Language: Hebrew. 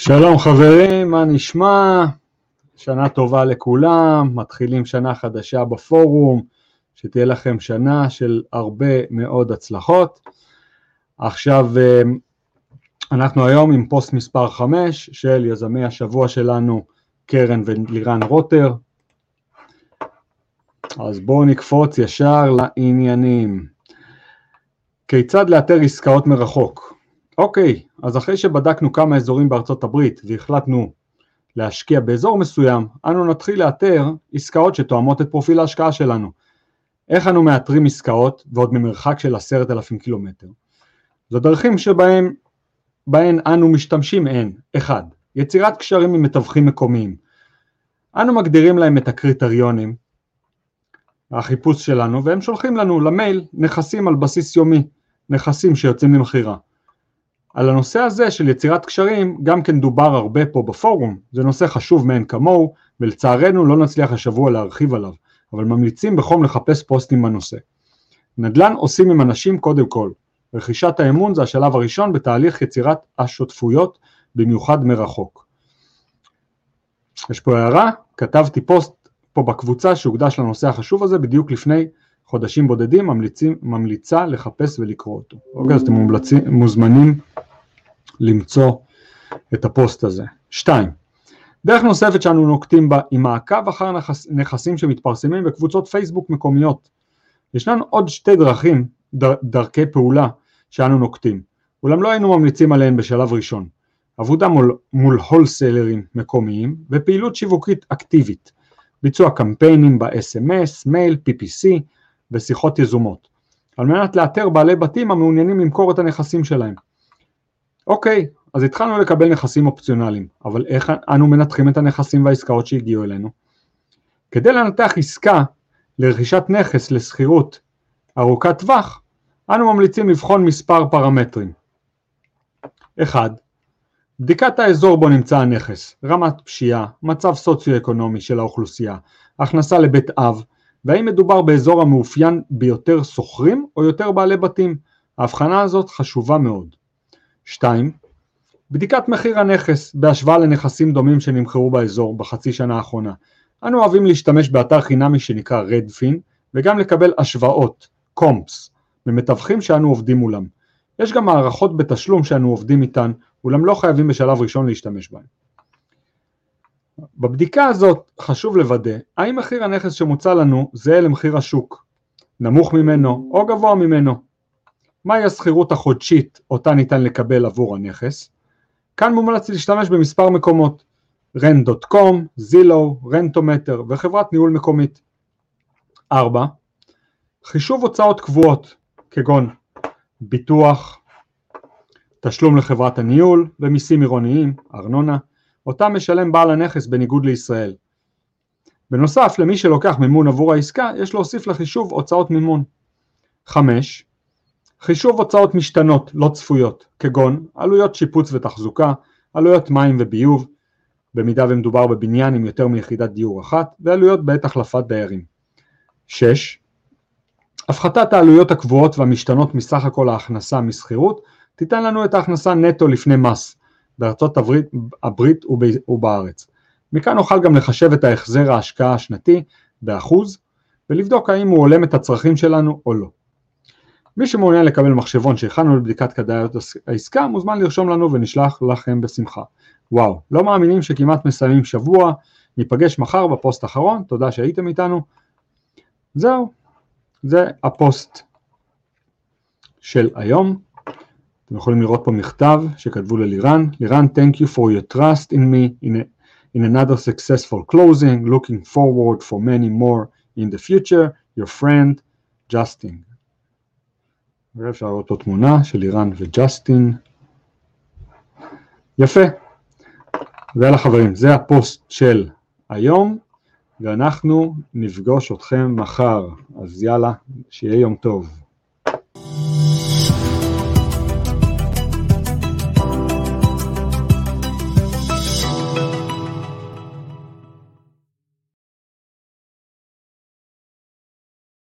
שלום חברים, מה נשמע? שנה טובה לכולם, מתחילים שנה חדשה בפורום, שתהיה לכם שנה של הרבה מאוד הצלחות. עכשיו, אה, אנחנו היום עם פוסט מספר 5 של יזמי השבוע שלנו, קרן ולירן רוטר. אז בואו נקפוץ ישר לעניינים. כיצד לאתר עסקאות מרחוק? אוקיי, אז אחרי שבדקנו כמה אזורים בארצות הברית והחלטנו להשקיע באזור מסוים, אנו נתחיל לאתר עסקאות שתואמות את פרופיל ההשקעה שלנו. איך אנו מאתרים עסקאות ועוד ממרחק של עשרת אלפים קילומטר? זו דרכים שבהן בהן אנו משתמשים הן 1. יצירת קשרים עם מתווכים מקומיים. אנו מגדירים להם את הקריטריונים, החיפוש שלנו, והם שולחים לנו למייל נכסים על בסיס יומי, נכסים שיוצאים למכירה. על הנושא הזה של יצירת קשרים גם כן דובר הרבה פה בפורום, זה נושא חשוב מאין כמוהו ולצערנו לא נצליח השבוע להרחיב עליו, אבל ממליצים בחום לחפש פוסטים בנושא. נדל"ן עושים עם אנשים קודם כל, רכישת האמון זה השלב הראשון בתהליך יצירת השותפויות במיוחד מרחוק. יש פה הערה, כתבתי פוסט פה בקבוצה שהוקדש לנושא החשוב הזה בדיוק לפני חודשים בודדים, ממליצים, ממליצה לחפש ולקרוא אותו. אוקיי, אז אתם מומלצים, מוזמנים למצוא את הפוסט הזה. שתיים, דרך נוספת שאנו נוקטים בה היא מעקב אחר נכס, נכסים שמתפרסמים בקבוצות פייסבוק מקומיות. ישנן עוד שתי דרכים, דר, דרכי פעולה שאנו נוקטים, אולם לא היינו ממליצים עליהן בשלב ראשון. עבודה מול, מול הולסלרים מקומיים ופעילות שיווקית אקטיבית, ביצוע קמפיינים ב-SMS, מייל, PPC ושיחות יזומות, על מנת לאתר בעלי בתים המעוניינים למכור את הנכסים שלהם. אוקיי, אז התחלנו לקבל נכסים אופציונליים, אבל איך אנו מנתחים את הנכסים והעסקאות שהגיעו אלינו? כדי לנתח עסקה לרכישת נכס לשכירות ארוכת טווח, אנו ממליצים לבחון מספר פרמטרים. 1. בדיקת האזור בו נמצא הנכס, רמת פשיעה, מצב סוציו-אקונומי של האוכלוסייה, הכנסה לבית אב, והאם מדובר באזור המאופיין ביותר שוכרים או יותר בעלי בתים. ההבחנה הזאת חשובה מאוד. 2. בדיקת מחיר הנכס בהשוואה לנכסים דומים שנמכרו באזור בחצי שנה האחרונה. אנו אוהבים להשתמש באתר חינמי שנקרא רדפין וגם לקבל השוואות, קומפס, ממתווכים שאנו עובדים מולם. יש גם מערכות בתשלום שאנו עובדים איתן, אולם לא חייבים בשלב ראשון להשתמש בהן. בבדיקה הזאת חשוב לוודא האם מחיר הנכס שמוצע לנו זהה למחיר השוק, נמוך ממנו או גבוה ממנו. מהי השכירות החודשית אותה ניתן לקבל עבור הנכס? כאן מומלץ להשתמש במספר מקומות rent.com, זילו, רנטומטר וחברת ניהול מקומית. 4. חישוב הוצאות קבועות כגון ביטוח, תשלום לחברת הניהול ומיסים עירוניים, ארנונה, אותם משלם בעל הנכס בניגוד לישראל. בנוסף למי שלוקח מימון עבור העסקה יש להוסיף לחישוב הוצאות מימון. 5. חישוב הוצאות משתנות לא צפויות כגון עלויות שיפוץ ותחזוקה, עלויות מים וביוב במידה ומדובר בבניין עם יותר מיחידת דיור אחת ועלויות בעת החלפת דיירים. 6. הפחתת העלויות הקבועות והמשתנות מסך הכל ההכנסה משכירות תיתן לנו את ההכנסה נטו לפני מס בארצות הברית, הברית ובארץ. מכאן נוכל גם לחשב את ההחזר ההשקעה השנתי באחוז ולבדוק האם הוא הולם את הצרכים שלנו או לא. מי שמעוניין לקבל מחשבון שהכנו לבדיקת כדאיות העסקה מוזמן לרשום לנו ונשלח לכם בשמחה. וואו, לא מאמינים שכמעט מסיימים שבוע, ניפגש מחר בפוסט האחרון, תודה שהייתם איתנו. זהו, זה הפוסט של היום. אתם יכולים לראות פה מכתב שכתבו ללירן, לירן, thank you for your trust in me in, a, in another successful closing, looking forward for many more in the future, your friend, Justin. ואפשר לראות פה תמונה של לירן וג'סטין. יפה. ויאללה חברים, זה הפוסט של היום, ואנחנו נפגוש אתכם מחר. אז יאללה, שיהיה יום טוב.